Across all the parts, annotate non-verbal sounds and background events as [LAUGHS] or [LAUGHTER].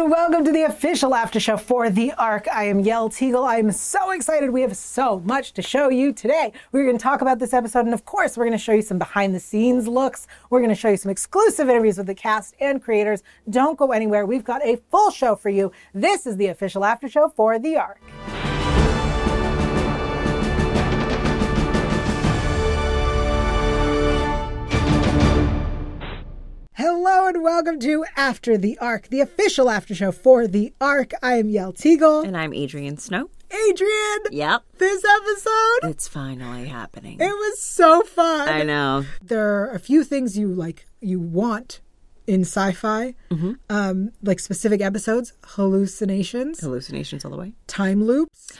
and welcome to the official after show for The Ark. I am Yael Tygiel. I am so excited. We have so much to show you today. We're going to talk about this episode, and of course, we're going to show you some behind the scenes looks. We're going to show you some exclusive interviews with the cast and creators. Don't go anywhere. We've got a full show for you. This is the official after show for The Ark. Hello and welcome to After the Ark, the official after show for the Ark. I am Yael Tygiel. And I'm Adrian Snow. Adrian, Yep. this episode, It's finally happening. it was so fun. I know. There are a few things you like, you want in sci-fi, Mm-hmm. um, like specific episodes, hallucinations, Hallucinations all the way. time loops,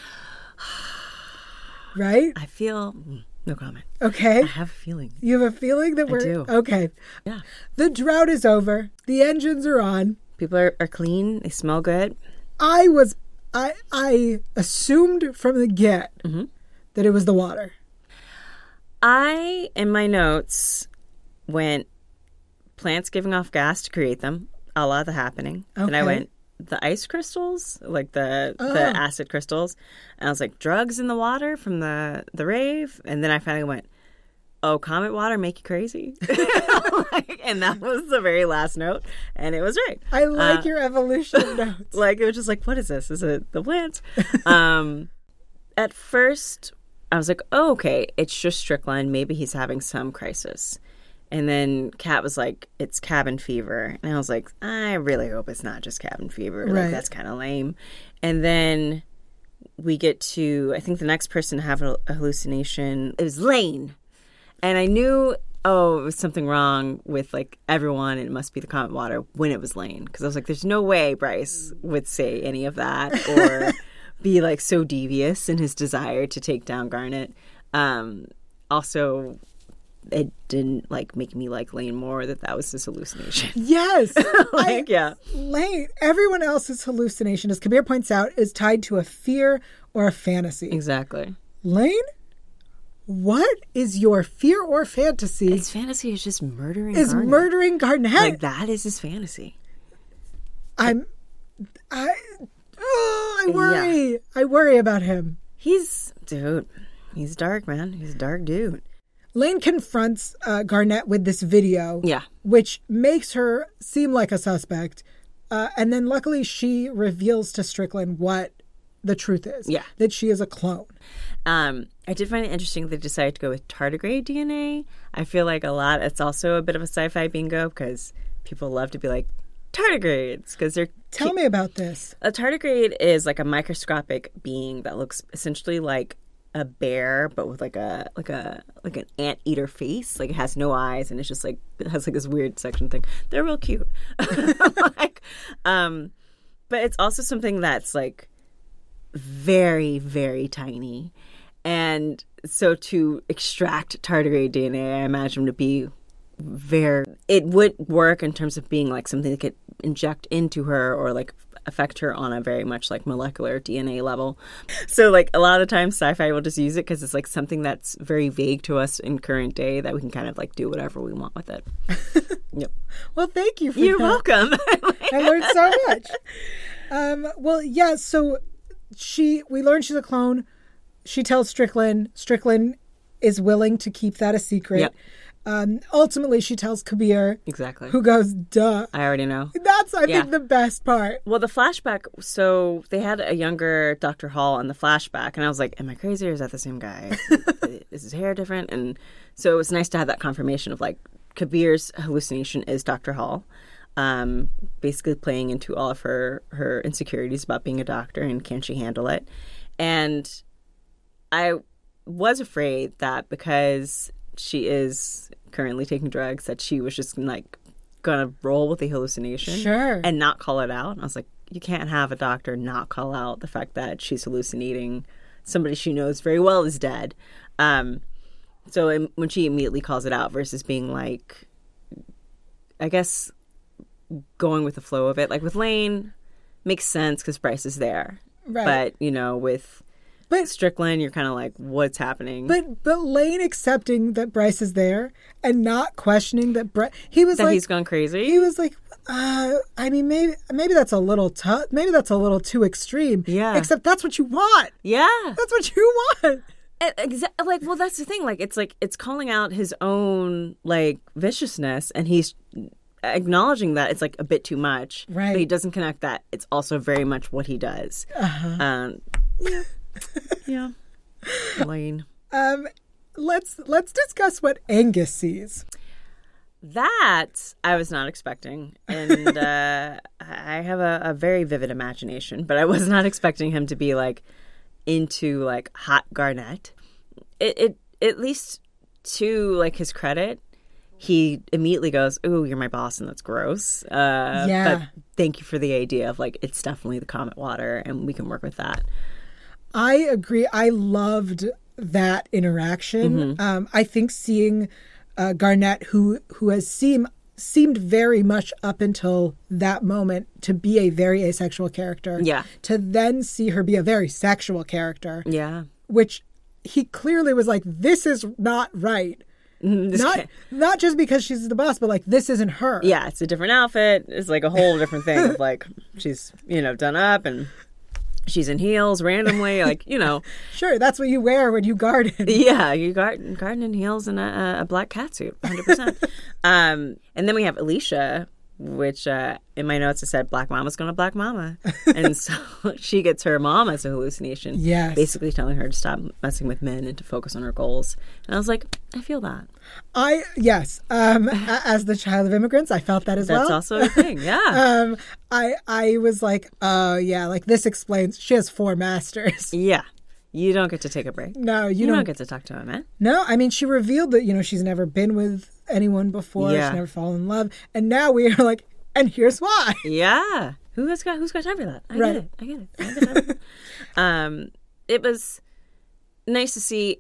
[SIGHS] right? I feel mm, no comment. Okay. I have a feeling. You have a feeling that we're do. okay. Yeah. The drought is over. The engines are on. People are, are clean. They smell good. I was I I assumed from the get Mm-hmm. that it was the water. I, in my notes, went plants giving off gas to create them, a la the happening. And I went the ice crystals, like the Oh. the acid crystals. And I was like drugs in the water from the the rave. And then I finally went, oh, comet water make you crazy. Like, [LAUGHS] and that was the very last note, and it was right. I like Uh, your evolution [LAUGHS] notes. like it was just like what is this is it the plants um at first i was like oh okay it's just strickland maybe he's having some crisis and then kat was like it's cabin fever. And i was like i really hope it's not just cabin fever. Right. like that's kind of lame. And then we get to i think the next person to have a a hallucination it was lane. And i knew oh it was something wrong with like everyone. And it must be the comet water when it was lane. Because i was like there's no way bryce would say any of that or [LAUGHS] be like so devious in his desire to take down garnet. Um also it didn't like make me like lane more that that was his hallucination [LAUGHS] Yes. [LAUGHS] like yeah Lane, everyone else's hallucination, as Kabir points out, is tied to a fear or a fantasy. exactly Lane, what is your fear or fantasy? his fantasy is just murdering is Garnet. murdering Garnet. like that is his fantasy I'm I oh, I worry. I worry about him. he's dude he's dark man he's a dark dude Lane confronts uh, Garnet with this video, yeah which makes her seem like a suspect. Uh, and then luckily she reveals to Strickland what the truth is. Yeah. That she is a clone. Um, I did find it interesting they decided to go with tardigrade DNA. I feel like a lot. It's also a bit of a sci-fi bingo because people love to be like tardigrades because they're Tell me about this. a tardigrade is like a microscopic being that looks essentially like a bear, but with like a like a like an anteater face. Like it has no eyes and it's just like it has like this weird section thing. They're real cute. [LAUGHS] like, um, but it's also something that's like very very tiny, and so to extract tardigrade DNA, I imagine to be very it would work in terms of being like something that could inject into her or like affect her on a very much like molecular DNA level. So like a lot of times sci-fi will just use it because it's like something that's very vague to us in current day that we can kind of like do whatever we want with it. [LAUGHS] yep. Well, thank you for You're that. welcome. [LAUGHS] I learned so much. Um, well, yeah. So she, we learned she's a clone. She tells Strickland. Strickland is willing to keep that a secret. Yep. Um, ultimately, she tells Kabir, exactly. who goes, "Duh." I already know. That's, I Yeah. think, the best part. Well, the flashback. So they had a younger Dr. Hall on the flashback, and I was like, "Am I crazy, or is that the same guy? [LAUGHS] is his hair different?" And so it was nice to have that confirmation of like Kabir's hallucination is Dr. Hall, um, basically playing into all of her her insecurities about being a doctor and can she handle it. And I was afraid that because she is currently taking drugs, that she was just like gonna roll with the hallucination Sure. and not call it out. And I was like, you can't have a doctor not call out the fact that she's hallucinating somebody she knows very well is dead. Um, so im- when she immediately calls it out versus being like, I guess going with the flow of it, like with Lane, makes sense because Bryce is there. Right. But you know, with But- Strickland, you're kind of like, what's happening? But but Lane accepting that Bryce is there and not questioning that Bryce he was that like he's gone crazy. he was like uh I mean maybe maybe that's a little tough maybe that's a little too extreme. Yeah. Except that's what you want. yeah. That's what you want. Exa- like well that's the thing like it's like it's calling out his own like viciousness and he's acknowledging that it's like a bit too much Right. but he doesn't connect that it's also very much what he does Uh-huh. um yeah [LAUGHS] yeah. Lane. Um let's let's discuss what Angus sees. that i was not expecting and [LAUGHS] uh i have a, a very vivid imagination but i was not expecting him to be like into like hot garnet. It, it at least to like his credit he immediately goes oh you're my boss and that's gross. Uh Yeah. but thank you for the idea of like it's definitely the comet water and we can work with that I agree. I loved that interaction. Um, I think seeing uh, Garnet, who who has seemed seemed very much up until that moment to be a very asexual character, Yeah. to then see her be a very sexual character, yeah which he clearly was like, "This is not right." This not can't- not just because she's the boss, but like this isn't her. yeah it's a different outfit it's like a whole different thing of like she's you know done up and she's in heels randomly [LAUGHS] like you know Sure, that's what you wear when you garden. [LAUGHS] Yeah, you garden garden in heels and a, a black catsuit, hundred percent. [LAUGHS] Um, and then we have Alicia, which uh, in my notes it said Black Mama's going to Black Mama, and so she gets her mom as a hallucination. yeah basically telling her to stop messing with men and to focus on her goals. And I was like, I feel that. I yes, um, as the child of immigrants, I felt that as That's well. That's also a thing. [LAUGHS] Yeah. um i i was like oh yeah like this explains she has four masters [LAUGHS] yeah. You don't get to take a break. no you, You don't, don't get to talk to a man. no i mean she revealed that you know she's never been with anyone before Yeah. she's never fallen in love and now we are like and here's why [LAUGHS] Yeah. Who has got who's got time for that? I Right. get it. I get it. I get it. I get it. um, it was nice to see.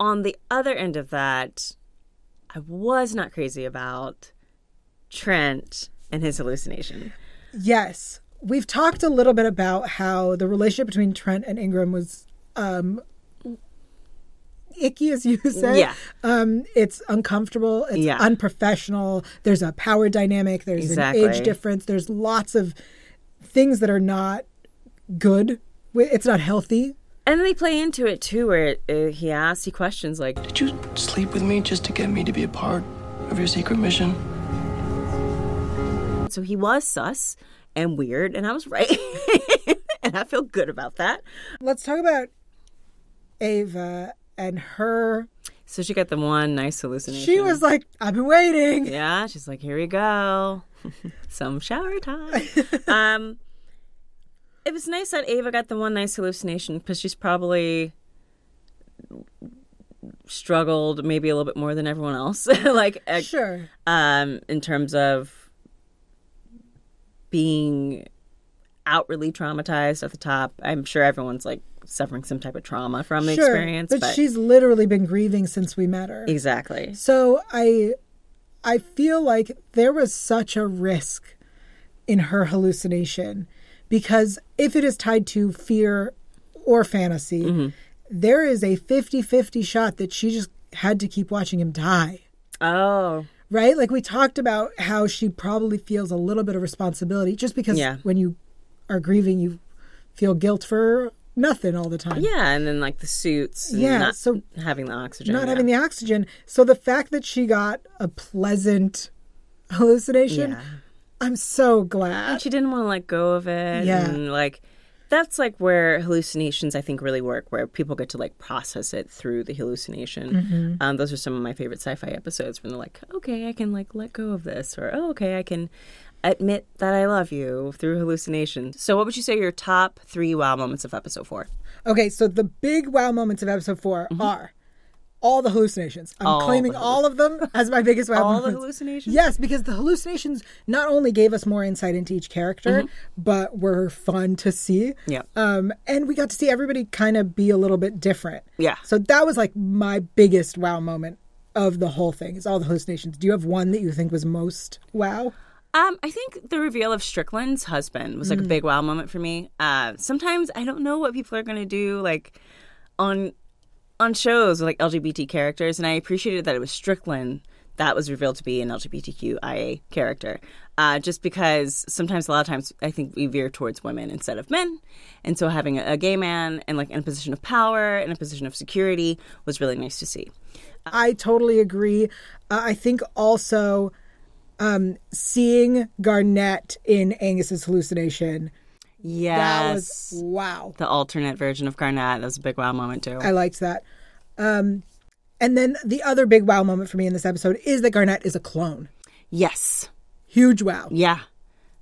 On the other end of that, I was not crazy about Trent and his hallucination. yes. We've talked a little bit about how the relationship between trent and ingram was um icky as you [LAUGHS] say Yeah. um it's uncomfortable. It's Yeah. unprofessional. There's a power dynamic. There's an age difference. There's lots of things that are not good. It's not healthy And then they play into it too, where uh, he asks, he questions like, Did you sleep with me just to get me to be a part of your secret mission? so he was sus and weird, and I was right, [LAUGHS] and I feel good about that. let's talk about ava and her So she got the one nice hallucination. she was like i've been waiting Yeah, she's like, here we go. [LAUGHS] Some shower time. [LAUGHS] um, it was nice that Ava got the one nice hallucination because she's probably struggled maybe a little bit more than everyone else. [LAUGHS] like, uh, sure um, in terms of being outwardly traumatized at the top. I'm sure everyone's like suffering some type of trauma from the sure experience, but, but, she's literally been grieving since we met her exactly. So I I feel like there was such a risk in her hallucination because if it is tied to fear or fantasy, Mm-hmm. there is a 50-50 shot that she just had to keep watching him die. Oh, Right? Like we talked about how she probably feels a little bit of responsibility just because Yeah. when you are grieving you feel guilt for nothing all the time. yeah, and then like the suits, Yeah, not so- having the oxygen, not yeah. having the oxygen. So the fact that she got a pleasant hallucination, Yeah. I'm so glad. And she didn't want to let go of it. Yeah. And like that's like where hallucinations I think really work, where people get to like process it through the hallucination. Mm-hmm. Um, those are some of my favorite sci-fi episodes when they're like, okay, I can like let go of this, or oh, okay, I can admit that I love you through hallucination. So, what would you say your top three wow moments of episode four? Okay, so the big wow moments of episode 4 are all the hallucinations. I'm. All claiming all of them as my biggest wow [LAUGHS] All the hallucinations? Yes, because the hallucinations not only gave us more insight into each character, Mm-hmm. but were fun to see. Yeah. Um, and we got to see everybody kind of be a little bit different. Yeah. So that was like my biggest wow moment of the whole thing. Is all the hallucinations. Do you have one that you think was most wow? Um, I think the reveal of Strickland's husband was like Mm. a big wow moment for me. Uh, sometimes I don't know what people are going to do. Like, on on shows with like LGBT characters, and I appreciated that it was Strickland that was revealed to be an LGBTQIA character. Uh, just because sometimes, a lot of times, I think we veer towards women instead of men, and so having a, a gay man and like in a position of power in a position of security was really nice to see. I totally agree. Uh, I think also um, seeing Garnet in Angus's hallucination. Yes, That was wow. the alternate version of Garnet. That was a big wow moment too. I liked that. Um, and then the other big wow moment for me in this episode is that Garnet is a clone. yes, Huge wow. yeah,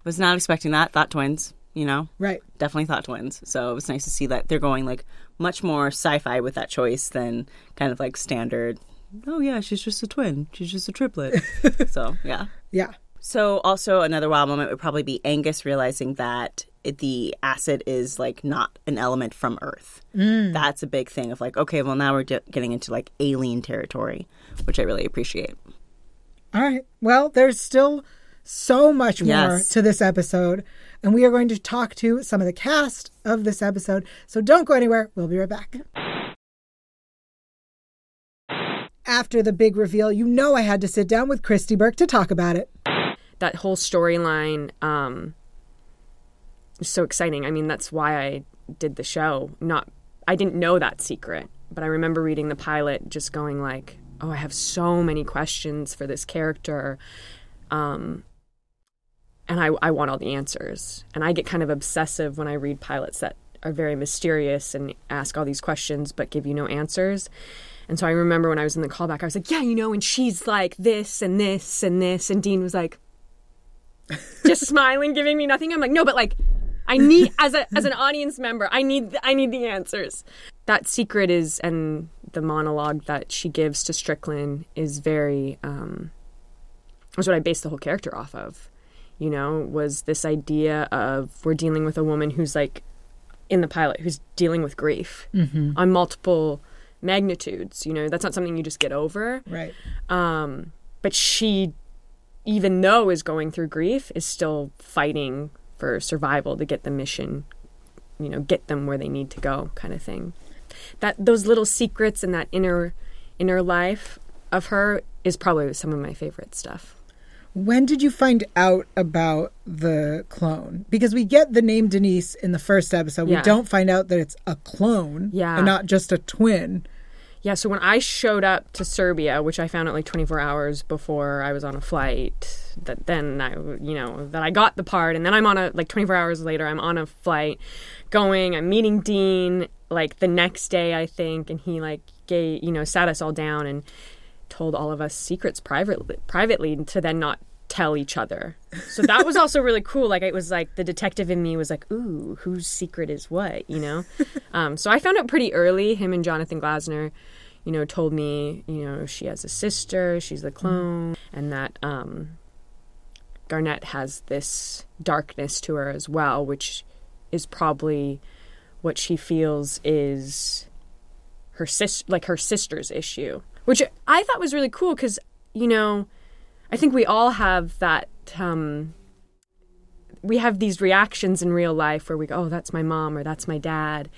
was not expecting that. Thought twins, you know. Right. definitely thought twins. So it was nice to see that they're going like much more sci-fi with that choice than kind of like standard. Oh yeah, she's just a twin. She's just a triplet. [LAUGHS] so yeah. Yeah. So also another wow moment would probably be Angus realizing that the acid is like not an element from Earth. That's a big thing of like okay, well now we're ge- getting into like alien territory, which I really appreciate. All right. Well, there's still so much more Yes. to this episode, and we are going to talk to some of the cast of this episode. So don't go anywhere. We'll be right back. After the big reveal, you know I had to sit down with Christie Burke to talk about it. that whole storyline um so exciting. I mean, that's why I did the show. Not I didn't know that secret, but I remember reading the pilot just going like, "Oh, I have so many questions for this character." Um and I I want all the answers. And I get kind of obsessive when I read pilots that are very mysterious and ask all these questions but give you no answers. And so I remember when I was in the callback, I was like, yeah, you know, and she's like this and this and this. And Dean was like, [LAUGHS] just smiling, giving me nothing. I'm like, no, but like, I need as a as an audience member, I need I need the answers. That secret is, and the monologue that she gives to Strickland is very. um was what I based the whole character off of. You know, was this idea of we're dealing with a woman who's like in the pilot who's dealing with grief on multiple magnitudes. You know, that's not something you just get over. Right. Um, but she, even though is going through grief, is still fighting for survival to get the mission, you know, get them where they need to go, kind of thing. That those little secrets and that inner inner life of her is probably some of my favorite stuff. When did you find out about the clone? Because we get the name Denise in the first episode. We don't find out that it's a clone Yeah. and not just a twin. Yeah, so when I showed up to Serbia, which I found out like 24 hours before I was on a flight, that then I, you know, that I got the part, and then I'm on a like 24 hours later, I'm on a flight, going, I'm meeting Dean like the next day, I think, and he like gave, you know, sat us all down and told all of us secrets privately, privately to then not tell each other. So that was also really cool. Like it was like the detective in me was like, ooh, whose secret is what, you know? [LAUGHS] um, so I found out pretty early. Him and Jonathan Glassner, you know, told me, you know, she has a sister, she's the clone, and that um, Garnet has this darkness to her as well, which is probably what she feels is her sis like her sister's issue, which I thought was really cool because you know, I think we all have that. Um, we have these reactions in real life where we go, "Oh, that's my mom" or "That's my dad,"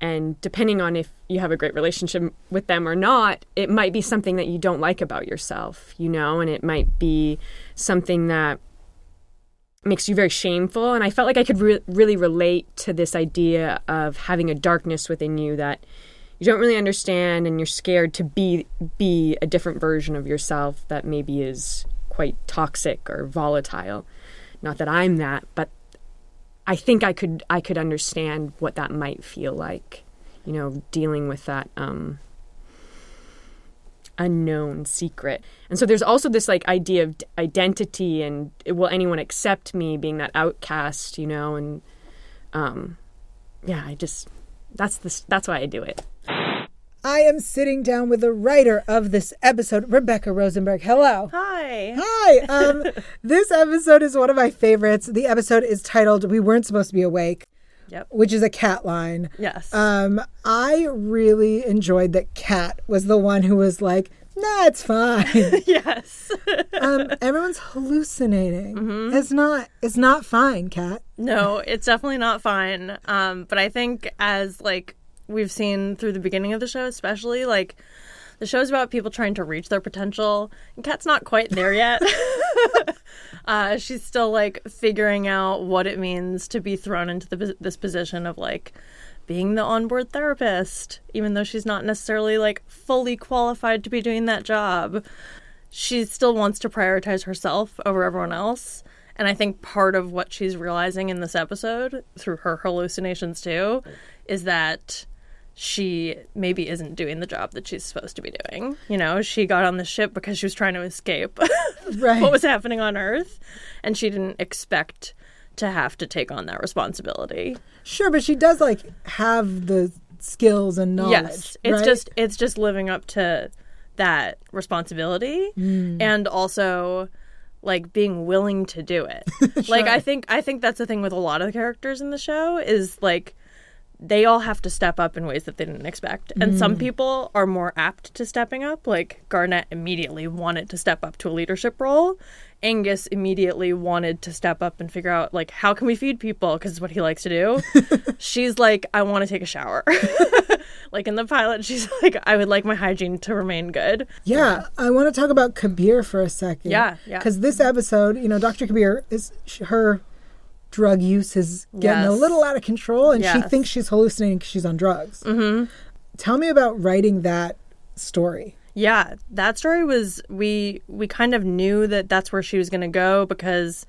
and depending on if you have a great relationship with them or not, it might be something that you don't like about yourself, you know, and it might be something that makes you very shameful. And I felt like I could re- really relate to this idea of having a darkness within you that you don't really understand, and you're scared to be be a different version of yourself that maybe is quite toxic or volatile. Not that I'm that, but I think I could I could understand what that might feel like, you know, dealing with that um, unknown secret. And so there's also this like idea of identity and will anyone accept me being that outcast, you know, and um, yeah, I just that's the that's why I do it. I am sitting down with the writer of this episode, Rebecca Rosenberg. Hello. Hi. Hi. Um, [LAUGHS] this episode is one of my favorites. The episode is titled "We Weren't Supposed to Be Awake," Yep. which is a cat line. Yes. Um, I really enjoyed that Cat was the one who was like, "Nah, it's fine." [LAUGHS] yes. [LAUGHS] um, everyone's hallucinating. Mm-hmm. It's not. It's not fine, Cat. No, it's definitely not fine. Um, but I think as like we've seen through the beginning of the show, especially like the show's about people trying to reach their potential, and Kat's not quite there yet. [LAUGHS] uh, she's still like figuring out what it means to be thrown into the, this position of like being the onboard therapist, even though she's not necessarily like fully qualified to be doing that job. She still wants to prioritize herself over everyone else. And I think part of what she's realizing in this episode through her hallucinations too is that she maybe isn't doing the job that she's supposed to be doing. You know, she got on the ship because she was trying to escape [LAUGHS] Right. what was happening on Earth, and she didn't expect to have to take on that responsibility. Sure, but she does like have the skills and knowledge. Yes, it's right? just it's just living up to that responsibility, Mm. and also like being willing to do it. [LAUGHS] Like I think I think that's the thing with a lot of the characters in the show is like they all have to step up in ways that they didn't expect. And some Mm. people are more apt to stepping up. Like Garnet immediately wanted to step up to a leadership role. Angus immediately wanted to step up and figure out like how can we feed people because it's what he likes to do. [LAUGHS] she's like I want to take a shower. [LAUGHS] like in the pilot she's [LAUGHS] like I would like my hygiene to remain good. Yeah, I want to talk about Kabir for a second. Yeah, yeah. Because this episode, you know, Dr. Kabir is her drug use is getting a little out of control, and she thinks she's hallucinating because she's on drugs. Mm-hmm. Tell me about writing that story. Yeah, that story was we we kind of knew that that's where she was going to go because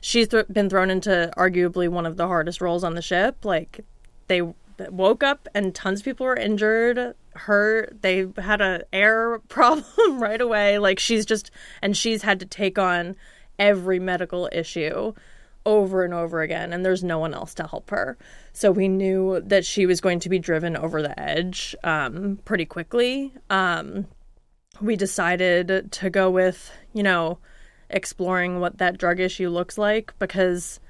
she's th- been thrown into arguably one of the hardest roles on the ship. Like they woke up and tons of people were injured. Her they had a air [LAUGHS] problem right away. Like she's just and she's had to take on every medical issue over and over again and there's no one else to help her. So we knew that she was going to be driven over the edge um, pretty quickly. Um, we decided to go with you know exploring what that drug issue looks like because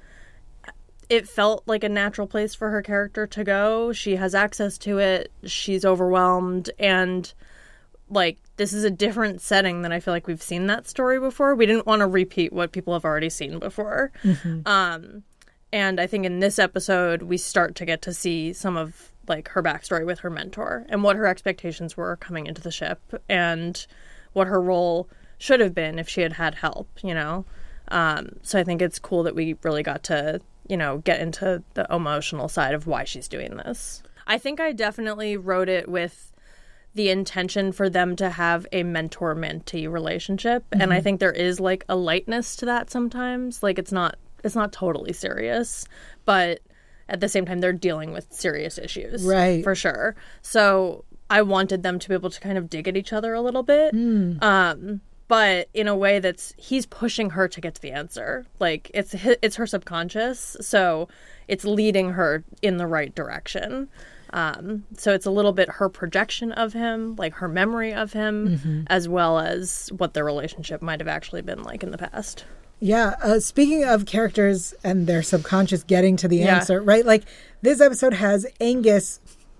it felt like a natural place for her character to go. She has access to it. She's overwhelmed. And like this is a different setting than I feel like we've seen that story before. We didn't want to repeat what people have already seen before. Um, and I think in this episode we start to get to see some of like her backstory with her mentor and what her expectations were coming into the ship and what her role should have been if she had had help. You know, um, so I think it's cool that we really got to you know get into the emotional side of why she's doing this. I think I definitely wrote it with the intention for them to have a mentor mentee relationship. And i think there is like a lightness to that sometimes. Like it's not it's not totally serious but at the same time they're dealing with serious issues Right. for sure. So i wanted them to be able to kind of dig at each other a little bit. Um but in a way that's he's pushing her to get to the answer. Like it's it's her subconscious so it's leading her in the right direction um, so it's a little bit her projection of him, like her memory of him, as well as what their relationship might have actually been like in the past. Yeah. Uh, speaking of characters and their subconscious getting to the Yeah. answer, right? Like this episode has Angus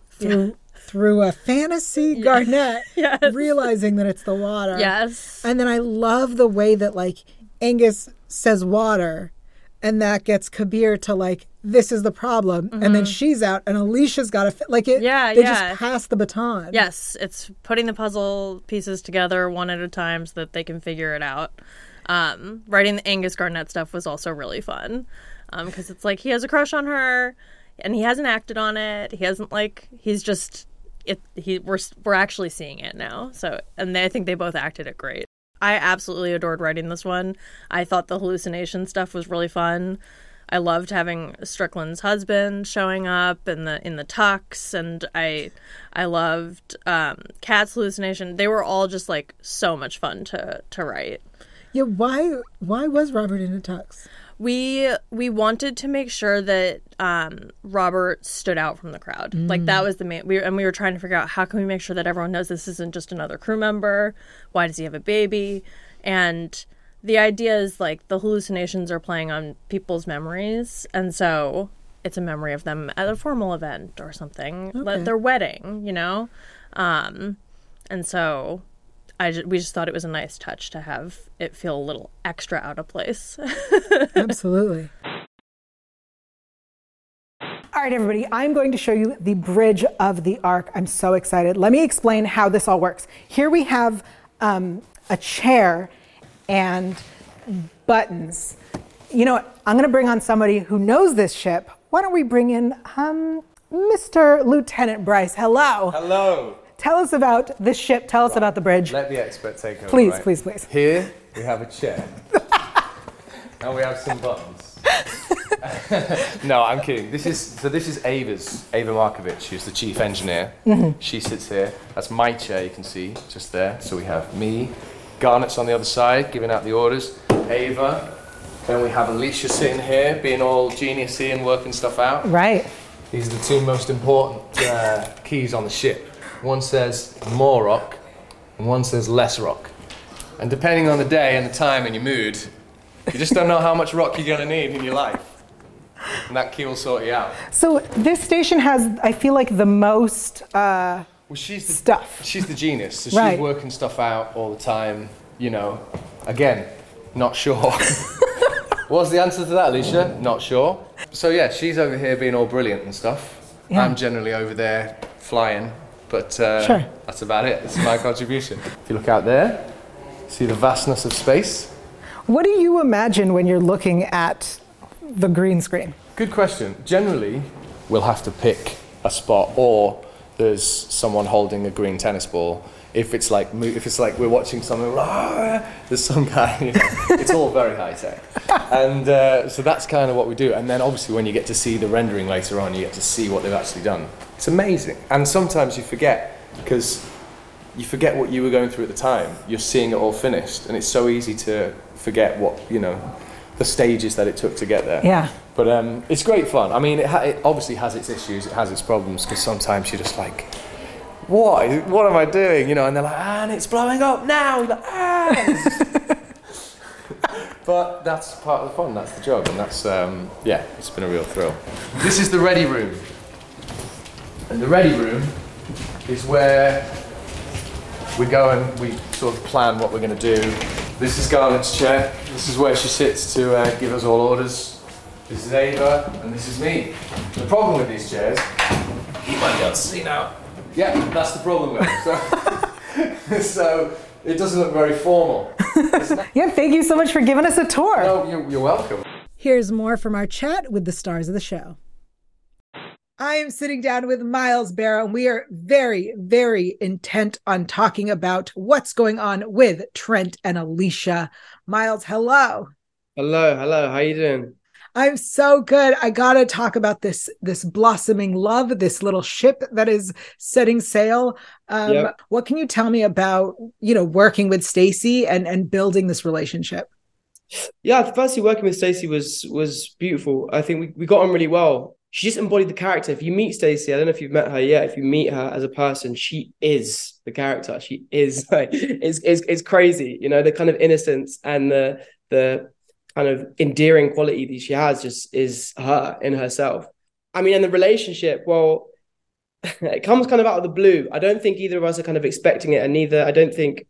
through through a fantasy [LAUGHS] Garnet [LAUGHS] Yes. realizing that it's the water. Yes. And then I love the way that like Angus says water and that gets Kabir to like this is the problem and then she's out and Alicia's got to fi- like it Mm-hmm. Yeah, they yeah. just pass the baton. Yes, it's putting the puzzle pieces together one at a time so that they can figure it out. Um, writing the Angus Garnet stuff was also really fun because it's like he has a crush on her and he hasn't acted on it. He hasn't like he's just it. He we're we're actually seeing it now. So and they, I think they both acted it great. I absolutely adored writing this one. I thought the hallucination stuff was really fun. I loved having Strickland's husband showing up in the in the tux, and I I loved um, Kat's hallucination. They were all just like so much fun to to write. Yeah, why why was Robert in a tux? We we wanted to make sure that um, Robert stood out from the crowd. Like that was the main. We and we were trying to figure out how can we make sure that everyone knows this isn't just another crew member. Why does he have a baby? And the idea is like the hallucinations are playing on people's memories, and so it's a memory of them at a formal event or something, Okay. like their wedding, you know. Um, and so I ju- we just thought it was a nice touch to have it feel a little extra out of place. [LAUGHS] Absolutely. All right, everybody, I'm going to show you the bridge of the ark. I'm so excited. Let me explain how this all works. Here we have um, a chair and buttons. You know what? I'm going to bring on somebody who knows this ship. Why don't we bring in um, Mr. Lieutenant Bryce? Hello. Hello. Tell us about this ship. Tell us about the bridge. Let the expert take over. Please, right? please, please. Here we have a chair. [LAUGHS] and we have some buttons. [LAUGHS] no, I'm kidding. This is so. This is Ava's Ava Markovic, who's the chief engineer. Mm-hmm. She sits here. That's my chair. You can see just there. So we have me, Garnet's on the other side, giving out the orders. Ava. Then we have Alicia sitting here, being all geniusy and working stuff out. Right. These are the two most important uh, keys on the ship. One says more rock, and one says less rock. And depending on the day and the time and your mood, you just don't know how much rock you're going to need in your life. And that key will sort you out. So this station has, I feel like, the most. Uh, Well, she's the Stuff. She's the genius. So she's working stuff out all the time. You know, again, not sure. [LAUGHS] What's the answer to that, Alicia? Not sure. So yeah, she's over here being all brilliant and stuff. Yeah. I'm generally over there flying, but uh, Sure. that's about it. That's my contribution. If you look out there, see the vastness of space. what do you imagine when you're looking at the green screen? Good question. Generally, we'll have to pick a spot, or there's someone holding a green tennis ball. If it's like if it's like we're watching something, "Ah," there's some guy. You know, it's all very high tech, and uh, so that's kind of what we do. And then obviously, when you get to see the rendering later on, you get to see what they've actually done. It's amazing. And sometimes you forget because you forget what you were going through at the time. You're seeing it all finished, and it's so easy to forget what you know, the stages that it took to get there. Yeah. But um, it's great fun. I mean, it, ha- it obviously has its issues, it has its problems, because sometimes you're just like, what? What am I doing? You know, and they're like, and it's blowing up now. You're like, ah. [LAUGHS] but that's part of the fun. That's the job, and that's um, yeah, it's been a real thrill. This is the ready room, and the ready room is where we go and we sort of plan what we're going to do. This is Garnet's chair. This is where she sits to uh, give us all orders. This is Ava, and this is me. The problem with these chairs, you might be able to see now. Yeah, that's the problem with them. So, [LAUGHS] so it doesn't look very formal. [LAUGHS] Yeah, thank you so much for giving us a tour. No, you're, you're welcome. Here's more from our chat with the stars of the show. I am sitting down with Miles Barrow, and we are very, very intent on talking about what's going on with Trent and Alicia. Miles, hello. Hello, hello. How you doing? I'm so good. I gotta talk about this this blossoming love, this little ship that is setting sail. Um, Yep. What can you tell me about you know working with Stacey and and building this relationship? Yeah, firstly, working with Stacey was was beautiful. I think we, we got on really well. She just embodied the character. If you meet Stacey, I don't know if you've met her yet. If you meet her as a person, she is the character. She is [LAUGHS] like it's it's, it's crazy. You know, the kind of innocence and the the kind of endearing quality that she has just is her in herself. I mean, and the relationship, well, [LAUGHS] it comes kind of out of the blue. I don't think either of us are kind of expecting it, and neither I don't think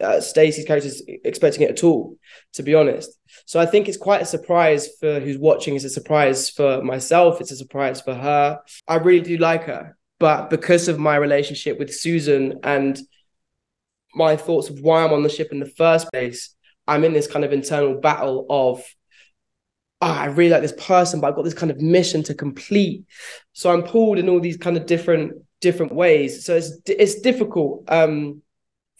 uh, Stacey's character is expecting it at all, to be honest. So I think it's quite a surprise for who's watching. It's a surprise for myself. It's a surprise for her. I really do like her, but because of my relationship with Susan and my thoughts of why I'm on the ship in the first place, I'm in this kind of internal battle of. "Ah, I really like this person, but I've got this kind of mission to complete. So I'm pulled in all these kind of different different ways. So it's it's difficult. Um,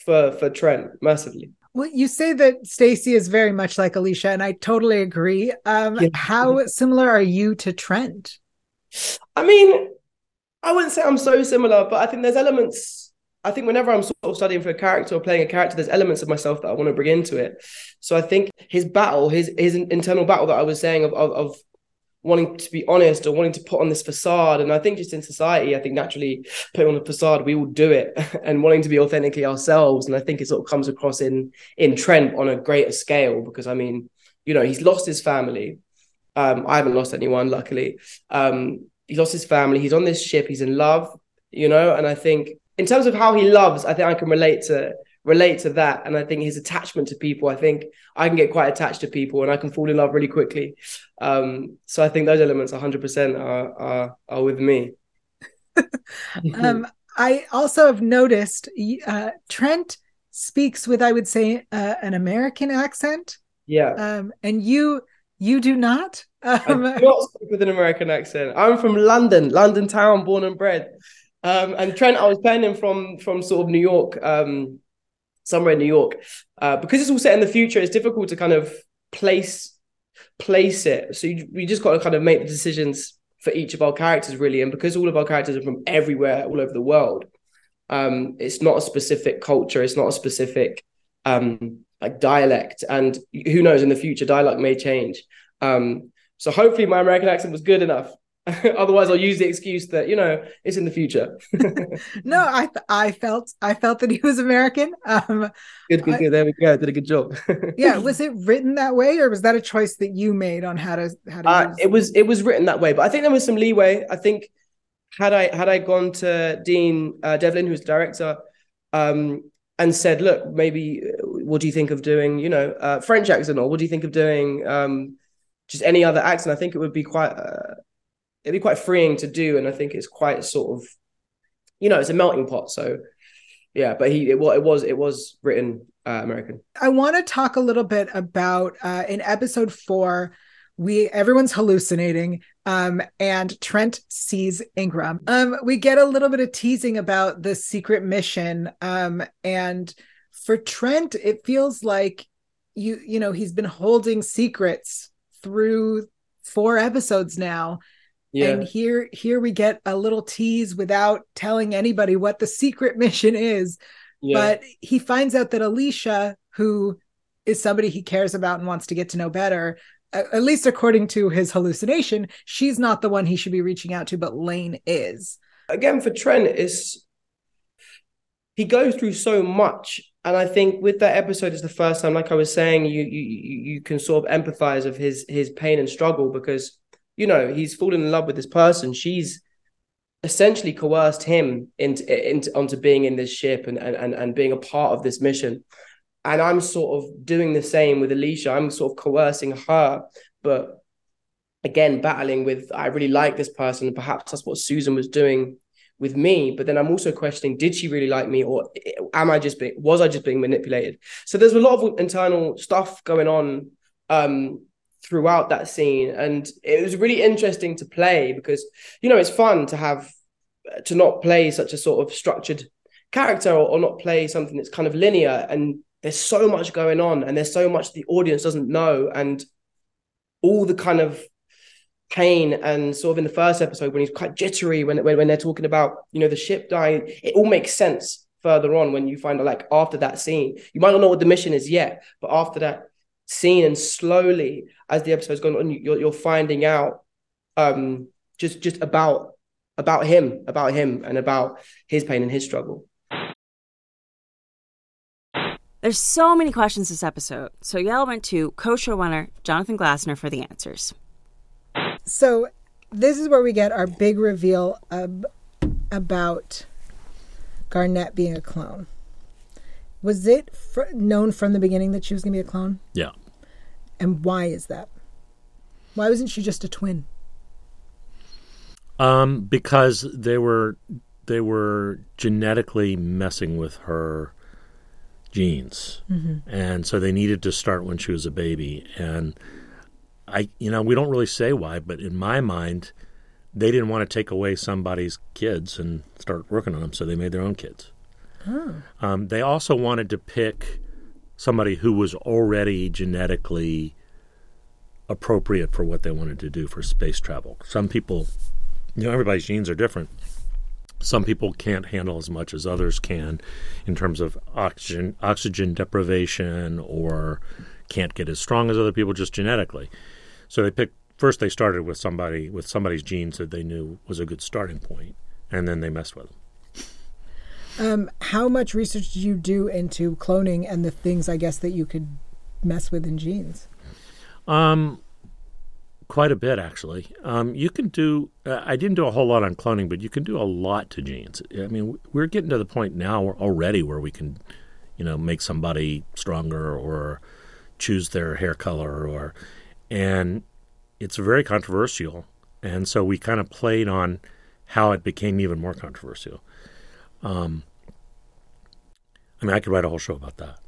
for for Trent massively. Well, you say that Stacey is very much like Alicia, and I totally agree. Um, Yeah. How similar are you to Trent? I mean, I wouldn't say I'm so similar, but I think there's elements. I think whenever I'm sort of studying for a character or playing a character, there's elements of myself that I want to bring into it. So I think his battle, his his internal battle that I was saying of of, of wanting to be honest or wanting to put on this facade, and I think just in society, I think naturally putting on a facade, we all do it, [LAUGHS] and wanting to be authentically ourselves. And I think it sort of comes across in in Trent on a greater scale because I mean, you know, he's lost his family. Um, I haven't lost anyone, luckily. Um, he lost his family. He's on this ship. He's in love, you know. And I think in terms of how he loves, I think I can relate to relate to that. And I think his attachment to people, I think I can get quite attached to people and I can fall in love really quickly. Um, so I think those elements 100% are, are, are with me. [LAUGHS] um, I also have noticed uh, Trent speaks with, I would say, uh, an American accent. Yeah. Um, and you you do not. Um, I do not speak with an American accent. I'm from London, London town, born and bred. Um, and Trent, I was playing him from from sort of New York, um, somewhere in New York. Uh, because it's all set in the future, it's difficult to kind of place place it. So you, we just got to kind of make the decisions for each of our characters, really. And because all of our characters are from everywhere, all over the world, um, it's not a specific culture. It's not a specific um, like dialect. And who knows, in the future, dialect may change. Um, so hopefully, my American accent was good enough [LAUGHS] Otherwise, I'll use the excuse that you know it's in the future. [LAUGHS] no, I I felt I felt that he was American. Um, good, good, good. There we go. Did a good job. [LAUGHS] yeah, was it written that way, or was that a choice that you made on how to how to? Uh, it was it was written that way, but I think there was some leeway. I think had I had I gone to Dean uh, Devlin, who's the director, um, and said, "Look, maybe uh, what do you think of doing? You know, uh, French accent, or what do you think of doing?" Um, just any other accent, I think it would be quite uh, it'd be quite freeing to do, and I think it's quite sort of, you know, it's a melting pot. So, yeah, but he it, it was it was written uh, American. I want to talk a little bit about uh, in episode four. We everyone's hallucinating, um, and Trent sees Ingram. Um, we get a little bit of teasing about the secret mission, um, and for Trent, it feels like you you know he's been holding secrets through four episodes now yeah. And here here we get a little tease without telling anybody what the secret [LAUGHS] mission is. Yeah. But he finds out that Alicia, who is somebody he cares about and wants to get to know better, at least according to his hallucination, she's not the one he should be reaching out to, but Lane is. Again, for Trent, is he goes through so much, and I think with that episode is the first time, like I was saying, you you you can sort of empathize of his his pain and struggle because you know, he's fallen in love with this person. She's essentially coerced him into, into onto being in this ship and, and and being a part of this mission. And I'm sort of doing the same with Alicia. I'm sort of coercing her, but again, battling with I really like this person. Perhaps that's what Susan was doing with me. But then I'm also questioning: Did she really like me, or am I just being was I just being manipulated? So there's a lot of internal stuff going on um, throughout that scene. And it was really interesting to play because you know it's fun to have to not play such a sort of structured character or, or, not play something that's kind of linear and there's so much going on and there's so much the audience doesn't know. And all the kind of pain and sort of in the first episode when he's quite jittery when, when when they're talking about you know the ship dying it all makes sense further on when you find out like after that scene. You might not know what the mission is yet but after that scene and slowly as the episode's gone on you're, you're finding out um just just about about him about him and about his pain and his struggle. There's so many questions this episode. So Yael went to co-showrunner jonathan glassner for the answers. So this is where we get our big reveal of, about garnet being a clone was it fr- known from the beginning that she was going to be a clone? Yeah. And why is that? Why wasn't she just a twin? Um, because they were they were genetically messing with her genes, mm-hmm. and so they needed to start when she was a baby. And I, you know, we don't really say why, but in my mind, they didn't want to take away somebody's kids and start working on them, so they made their own kids. Oh. Um, they also wanted to pick somebody who was already genetically appropriate for what they wanted to do for space travel. Some people, you know, everybody's genes are different. Some people can't handle as much as others can in terms of oxygen oxygen deprivation or can't get as strong as other people just genetically. So they picked first they started with somebody with somebody's genes that they knew was a good starting point and then they messed with them. Um, how much research did you do into cloning and the things I guess that you could mess with in genes? Um, quite a bit actually. Um, you can do. Uh, I didn't do a whole lot on cloning, but you can do a lot to genes. I mean, we're getting to the point now already where we can you know, make somebody stronger or choose their hair color or and it's very controversial. And so we kind of played on how it became even more controversial. Um, I mean, I could write a whole show about that.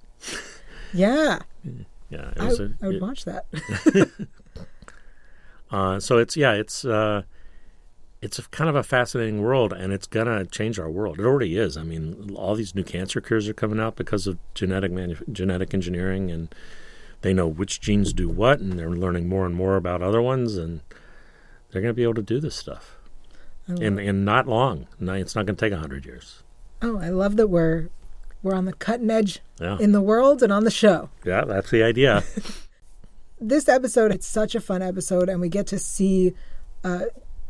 Yeah, Yeah, it I, a- I would it- watch that. [LAUGHS] Uh, so it's yeah, it's uh, it's a kind of a fascinating world, and it's gonna change our world. It already is. I mean, all these new cancer cures are coming out because of genetic manu- genetic engineering, and they know which genes do what, and they're learning more and more about other ones, and they're gonna be able to do this stuff. And, in not long. It's not gonna take a hundred years. Oh, I love that we're we're on the cutting edge Yeah, in the world and on the show. yeah, that's the idea. [LAUGHS] [LAUGHS] this episode it's such a fun episode and we get to see uh,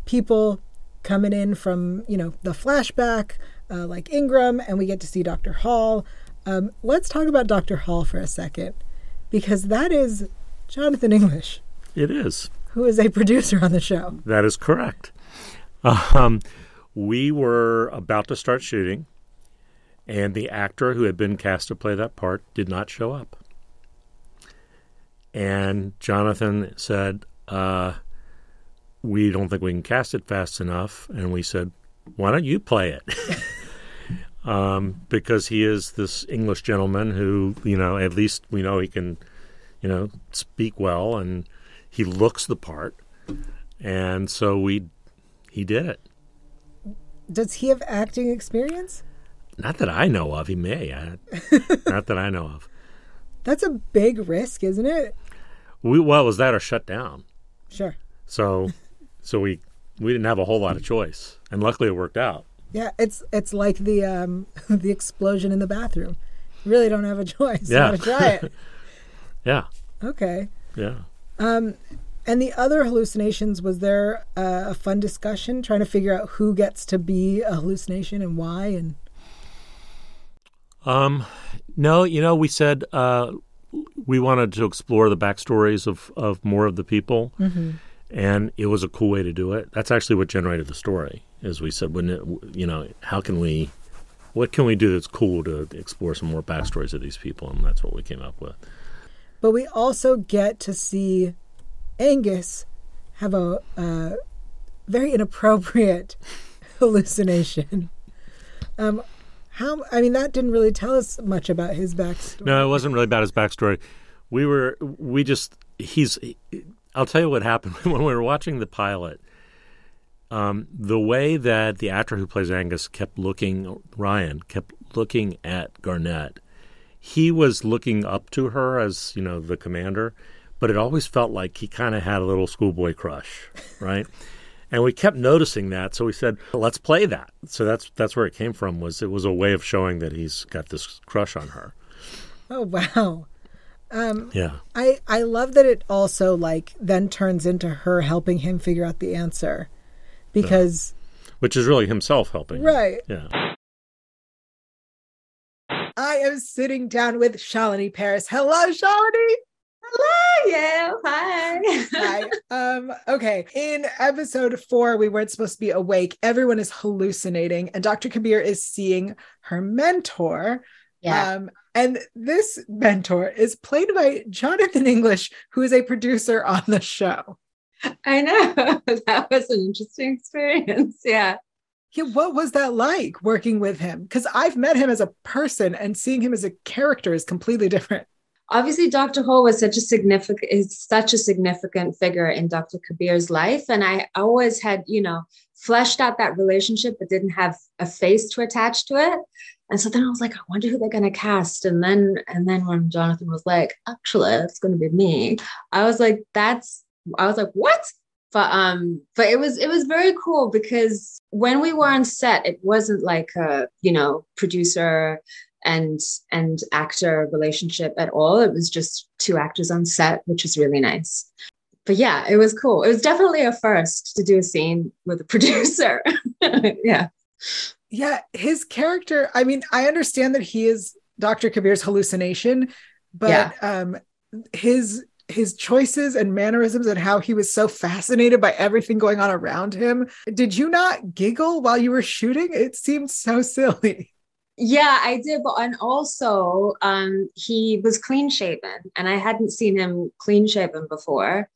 people coming in from you know the flashback uh, like ingram and we get to see dr hall um, let's talk about dr hall for a second because that is jonathan english it is. who is a producer on the show That is correct. [LAUGHS] Um, we were about to start shooting, and the actor who had been cast to play that part did not show up. And Jonathan said, uh, We don't think we can cast it fast enough. And we said, Why don't you play it? [LAUGHS] um, because he is this English gentleman who, you know, at least we know he can, you know, speak well and he looks the part. And so we he did it. does he have acting experience Not that I know of. He may. I, [LAUGHS] not that I know of. that's a big risk isn't it We well, was that or shut down. sure So, [LAUGHS] so we we didn't have a whole lot of choice, and luckily it worked out. yeah it's it's like the um [LAUGHS] the explosion in the bathroom you really don't have a choice Yeah. you try it Yeah, okay yeah. And the other hallucinations, was there uh, a fun discussion trying to figure out who gets to be a hallucination and why? And Um, no, you know, we said uh, we wanted to explore the backstories of of more of the people, and it was a cool way to do it. That's actually what generated the story. as we said, when it, you know, how can we, what can we do that's cool to explore some more backstories of these people, and that's what we came up with. but we also get to see Angus have a uh, very inappropriate [LAUGHS] hallucination. Um, how? I mean, that didn't really tell us much about his backstory. No, it wasn't really about his backstory. We were, we just, he's, I'll tell you what happened [LAUGHS] when we were watching the pilot. Um, the way that the actor who plays Angus kept looking, Ryan kept looking at Garnet, he was looking up to her as, you know, the commander, but it always felt like he kind of had a little schoolboy crush, right? [LAUGHS] and we kept noticing that, so we said, let's play that. So that's that's where it came from. Was it was a way of showing that he's got this crush on her. Oh wow! Um, Yeah. I I love that it also like then turns into her helping him figure out the answer, because which is really himself helping. him. right. Yeah. I am sitting down with Shalini Peiris. Hello, Shalini. Yeah. Hi. Hi. [LAUGHS] Um, okay. In episode four, we weren't supposed to be awake. Everyone is hallucinating, and Dr. Kabir is seeing her mentor. Yeah. Um, and this mentor is played by Jonathan English, who is a producer on the show. I know. [LAUGHS] that was an interesting experience. Yeah. Yeah, what was that like working with him? Because I've met him as a person, and seeing him as a character is completely different. Obviously dr hall was such a significant is such a significant figure in dr kabir's life and i always had you know fleshed out that relationship but didn't have a face to attach to it. And so then i was like i wonder who they're going to cast. And then and then when jonathan was like actually it's going to be me i was like that's i was like what? But um but it was it was very cool because when we were on set it wasn't like a you know producer and and actor relationship at all. It was just two actors on set, which was really nice. But yeah, it was cool. It was definitely a first to do a scene with a [LAUGHS] producer. [LAUGHS] yeah. Yeah, his character, I mean, I understand that he is Dr. Kabir's hallucination, but Yeah. um his his choices and mannerisms and how he was so fascinated by everything going on around him. Did you not giggle while you were shooting? It seemed so [LAUGHS] silly. Yeah, I did. But and also, um, he was clean shaven, and I hadn't seen him clean shaven before.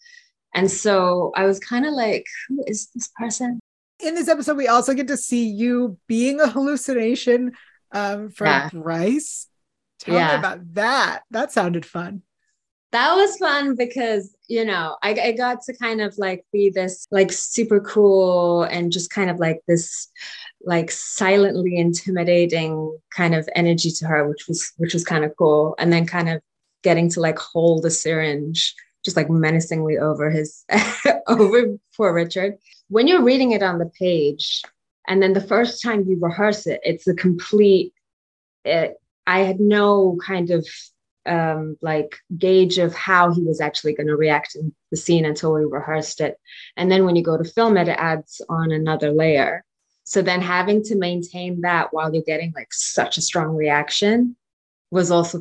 And so I was kind of like, who is this person? In this episode, we also get to see you being a hallucination um, for Yeah. Brice. Tell Yeah. me about that. That sounded fun. That was fun because, you know, I, I got to kind of like be this like super cool and just kind of like this like silently intimidating kind of energy to her, which was which was kind of cool. And then kind of getting to like hold a syringe just like menacingly over his [LAUGHS] over poor Richard. When you're reading it on the page, and then the first time you rehearse it, it's a complete it, I had no kind of um, like gauge of how he was actually going to react in the scene until we rehearsed it. And then when you go to film it, it adds on another layer. So then having to maintain that while you're getting like such a strong reaction was also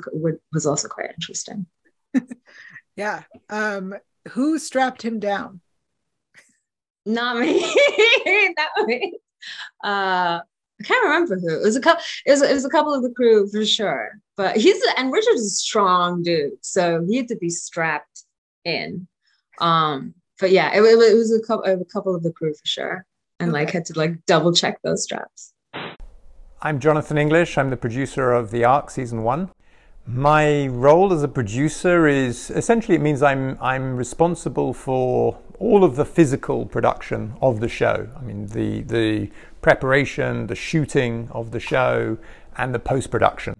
was also quite interesting. [LAUGHS] Yeah. Um, who strapped him down? Not me. [LAUGHS] Not me. Uh, I can't remember who. It was a couple. It was, it was a couple of the crew for sure. But he's and Richard is a strong dude, so he had to be strapped in. Um, but yeah, it, it, was a couple a couple of the crew for sure, and like had to like double check those straps. I'm Jonathan English. I'm the producer of The Ark Season 1. My role as a producer is essentially it means I'm I'm responsible for all of the physical production of the show. I mean the the preparation, the shooting of the show, and the post production.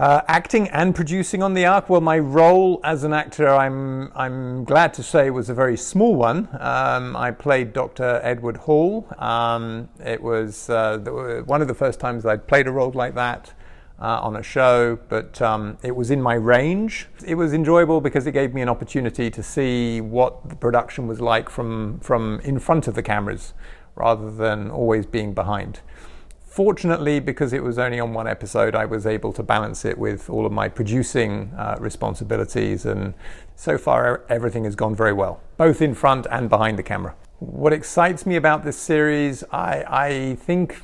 Uh, acting and producing on the Ark. Well, my role as an actor, I'm I'm glad to say, was a very small one. Um, I played Dr. Edward Hall. Um, it was uh, the, one of the first times I'd played a role like that uh, on a show, but um, it was in my range. It was enjoyable because it gave me an opportunity to see what the production was like from from in front of the cameras, rather than always being behind. Fortunately, because it was only on one episode, I was able to balance it with all of my producing uh, responsibilities, and so far everything has gone very well, both in front and behind the camera. What excites me about this series, I, I think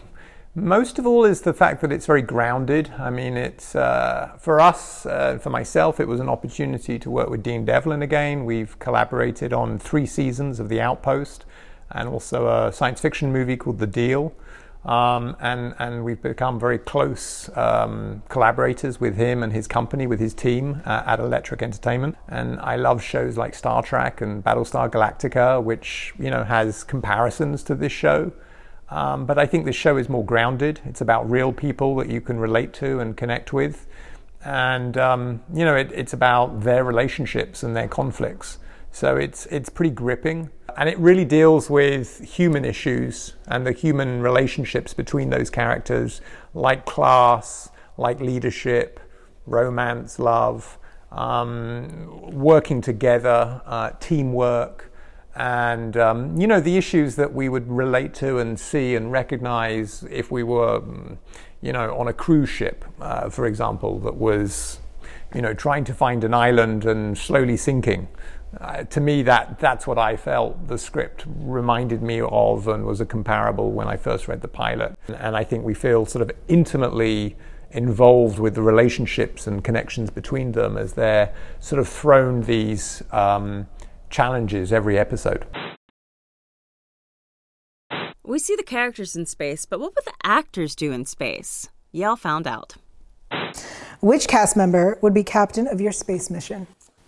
most of all is the fact that it's very grounded. I mean, it's uh, for us, uh, for myself, it was an opportunity to work with Dean Devlin again. We've collaborated on three seasons of The Outpost and also a science fiction movie called The Deal. Um, and and we've become very close um, collaborators with him and his company, with his team uh, at Electric Entertainment. And I love shows like Star Trek and Battlestar Galactica, which you know has comparisons to this show. Um, but I think this show is more grounded. It's about real people that you can relate to and connect with, and um, you know it, it's about their relationships and their conflicts. So it's it's pretty gripping, and it really deals with human issues and the human relationships between those characters, like class, like leadership, romance, love, um, working together, uh, teamwork, and um, you know the issues that we would relate to and see and recognize if we were, mm, you know, on a cruise ship, uh, for example, that was, you know, trying to find an island and slowly sinking. Uh, to me, that that's what I felt the script reminded me of, and was a comparable when I first read the pilot. And I think we feel sort of intimately involved with the relationships and connections between them as they're sort of thrown these um, challenges every episode. We see the characters in space, but what would the actors do in space? Yael found out. Which cast member would be captain of your space mission?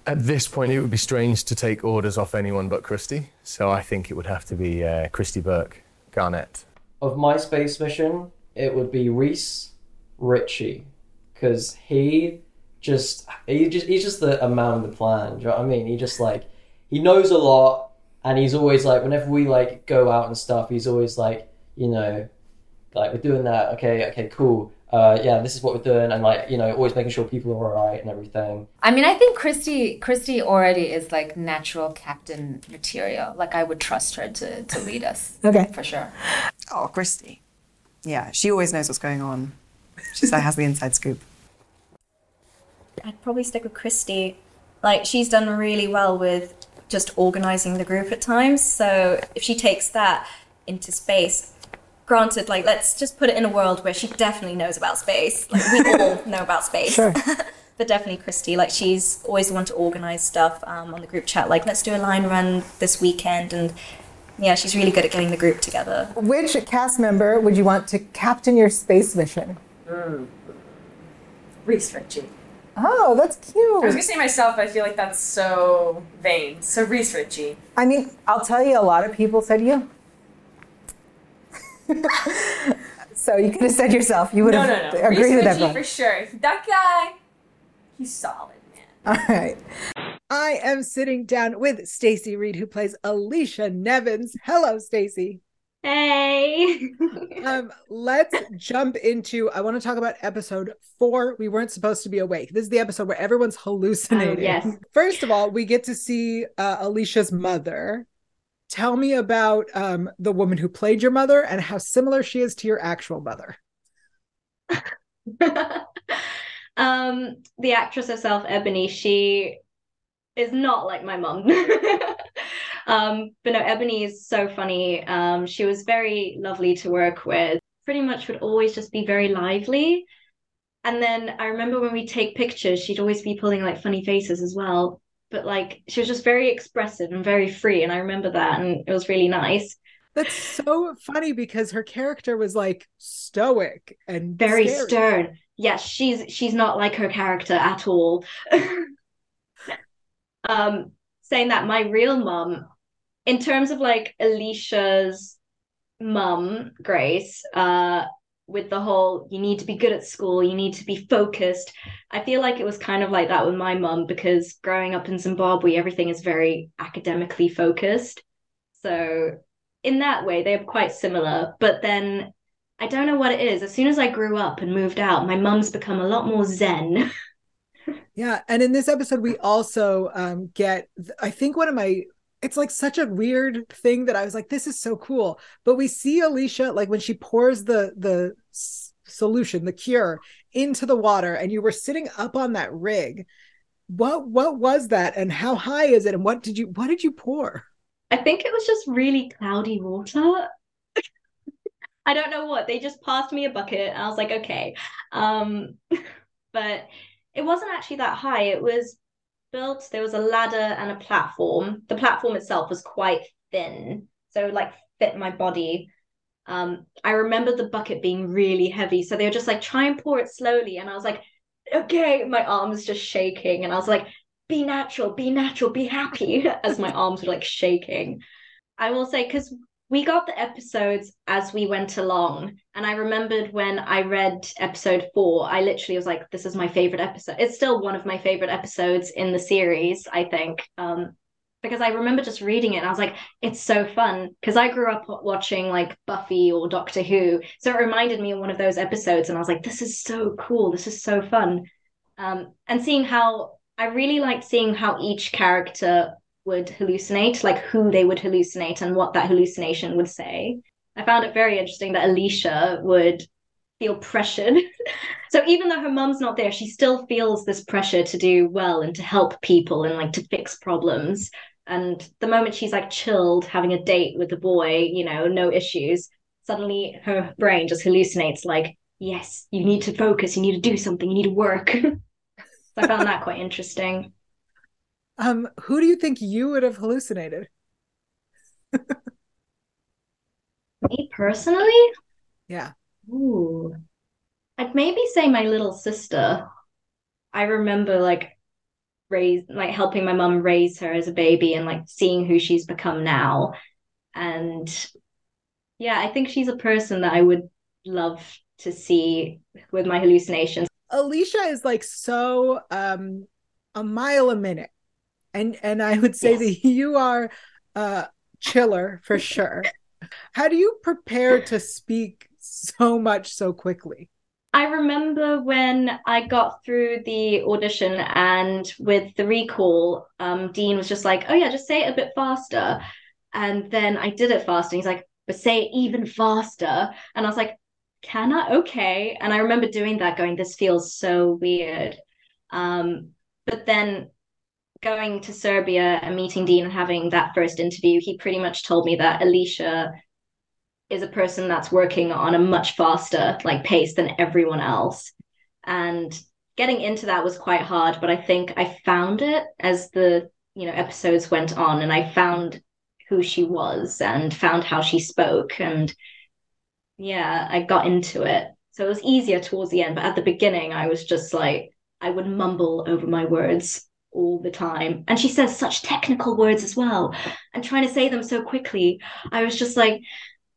At this point, it would be strange to take orders off anyone but Christie. So I think it would have to be uh, Christie Burke, Garnet. Of my space mission, it would be Reece Ritchie, because he just he just he's just the a man with a plan. Do you know what I mean? He just like he knows a lot, and he's always like whenever we like go out and stuff, he's always like you know, like we're doing that. Okay, okay, cool. Uh, yeah, this is what we're doing, and like you know, always making sure people are alright and everything. I mean, I think Christie Christie already is like natural captain material. Like I would trust her to to lead us. [LAUGHS] Okay. For sure. Oh, Christie. Yeah, she always knows what's going on. She like has the inside scoop. I'd probably stick with Christie. Like she's done really well with just organizing the group at times. So if she takes that into space, granted, like let's just put it in a world where she definitely knows about space. Like we all [LAUGHS] know about space. Sure. [LAUGHS] but definitely Christie, like she's always the one to organize stuff um, on the group chat. Like let's do a line run this weekend, and yeah, she's really good at getting the group together. Which cast member would you want to captain your space mission? Reece Ritchie. Oh, that's cute. I was gonna say myself, but I feel like that's so vain. So Reece Ritchie. I mean, I'll tell you, a lot of people said you. [LAUGHS] so you could have said yourself. You would no, have no, no. agreed Reece with Ritchie everyone. for sure. That guy, he's solid. Man. All right. I am sitting down with Stacey Read, who plays Alicia Nevins. Hello, Stacey. Hey. [LAUGHS] um, let's jump into. I want to talk about episode four. We weren't supposed to be awake. This is the episode where everyone's hallucinating. yes. First of all, we get to see uh, Alicia's mother. Tell me about um, the woman who played your mother and how similar she is to your actual mother. [LAUGHS] um, the actress herself, Ebony, she is not like my mum. [LAUGHS] um, but no, Ebony is so funny. Um, she was very lovely to work with. Pretty much would always just be very lively. And then I remember when we take pictures, she'd always be pulling like funny faces as well. But like she was just very expressive and very free. And I remember that and it was really nice. That's so funny because her character was like stoic and Very scary. stern. Yes, she's she's not like her character at all. [LAUGHS] um saying that my real mum in terms of like Alicia's mum Grace uh with the whole you need to be good at school you need to be focused I feel like it was kind of like that with my mum because growing up in Zimbabwe everything is very academically focused so in that way they're quite similar but then I don't know what it is as soon as I grew up and moved out my mum's become a lot more zen [LAUGHS] Yeah, and in this episode, we also um, get. I think one of my. It's like such a weird thing that I was like, "This is so cool." But we see Alicia like when she pours the the solution, the cure, into the water, and you were sitting up on that rig. What what was that, and how high is it, and what did you what did you pour? I think it was just really cloudy water. [LAUGHS] I don't know what. They just passed me a bucket and I was like, okay. Um, [LAUGHS] but it wasn't actually that high. It was built, there was a ladder and a platform. The platform itself was quite thin, so like fit my body. Um, I remember the bucket being really heavy. So they were just like, try and pour it slowly. And I was like, okay, my arms just shaking. And I was like, be natural, be natural, be happy [LAUGHS] as my arms were like shaking. I will say, because we got the episodes as we went along. And I remembered when I read episode four, I literally was like, this is my favorite episode. It's still one of my favorite episodes in the series, I think. Um, because I remember just reading it and I was like, it's so fun. Because I grew up watching like Buffy or Doctor Who. So it reminded me of one of those episodes. And I was like, this is so cool. This is so fun. Um, and seeing how I really liked seeing how each character would hallucinate, like who they would hallucinate and what that hallucination would say. I found it very interesting that Alicia would feel pressured. [LAUGHS] so even though her mum's not there, she still feels this pressure to do well and to help people and like to fix problems. And the moment she's like chilled, having a date with the boy, you know, no issues, suddenly her brain just hallucinates like, yes, you need to focus, you need to do something, you need to work. [LAUGHS] so I found that quite interesting. Um, who do you think you would have hallucinated? Me personally? Yeah. Ooh. I'd maybe say my little sister. I remember like raise like helping my mum raise her as a baby and like seeing who she's become now. And yeah, I think she's a person that I would love to see with my hallucinations. Alicia is like so um a mile a minute. And and I would say that [LAUGHS] you are uh chiller for sure. How do you prepare to speak so much so quickly? I remember when I got through the audition and with the recall, um, Dean was just like, "Oh yeah, just say it a bit faster," and then I did it faster. And he's like, "But say it even faster," and I was like, "Can I? Okay." And I remember doing that, going, "This feels so weird," um, but then going to Serbia and meeting Dean and having that first interview, he pretty much told me that Alicia is a person that's working on a much faster like pace than everyone else. And getting into that was quite hard, but I think I found it as the, you know, episodes went on and I found who she was and found how she spoke and yeah, I got into it. So it was easier towards the end, but at the beginning I was just like I would mumble over my words all the time. And she says such technical words as well. And trying to say them so quickly, I was just like,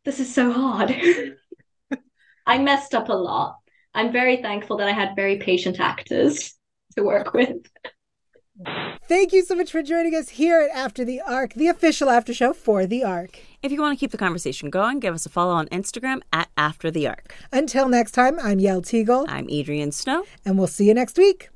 this is so hard. [LAUGHS] I messed up a lot. I'm very thankful that I had very patient actors to work with. Thank you so much for joining us here at After the Ark, the official after show for the Ark. If you want to keep the conversation going, give us a follow on Instagram at After the Ark. Until next time, I'm Yael Tygiel. I'm Adrian Snow. And we'll see you next week.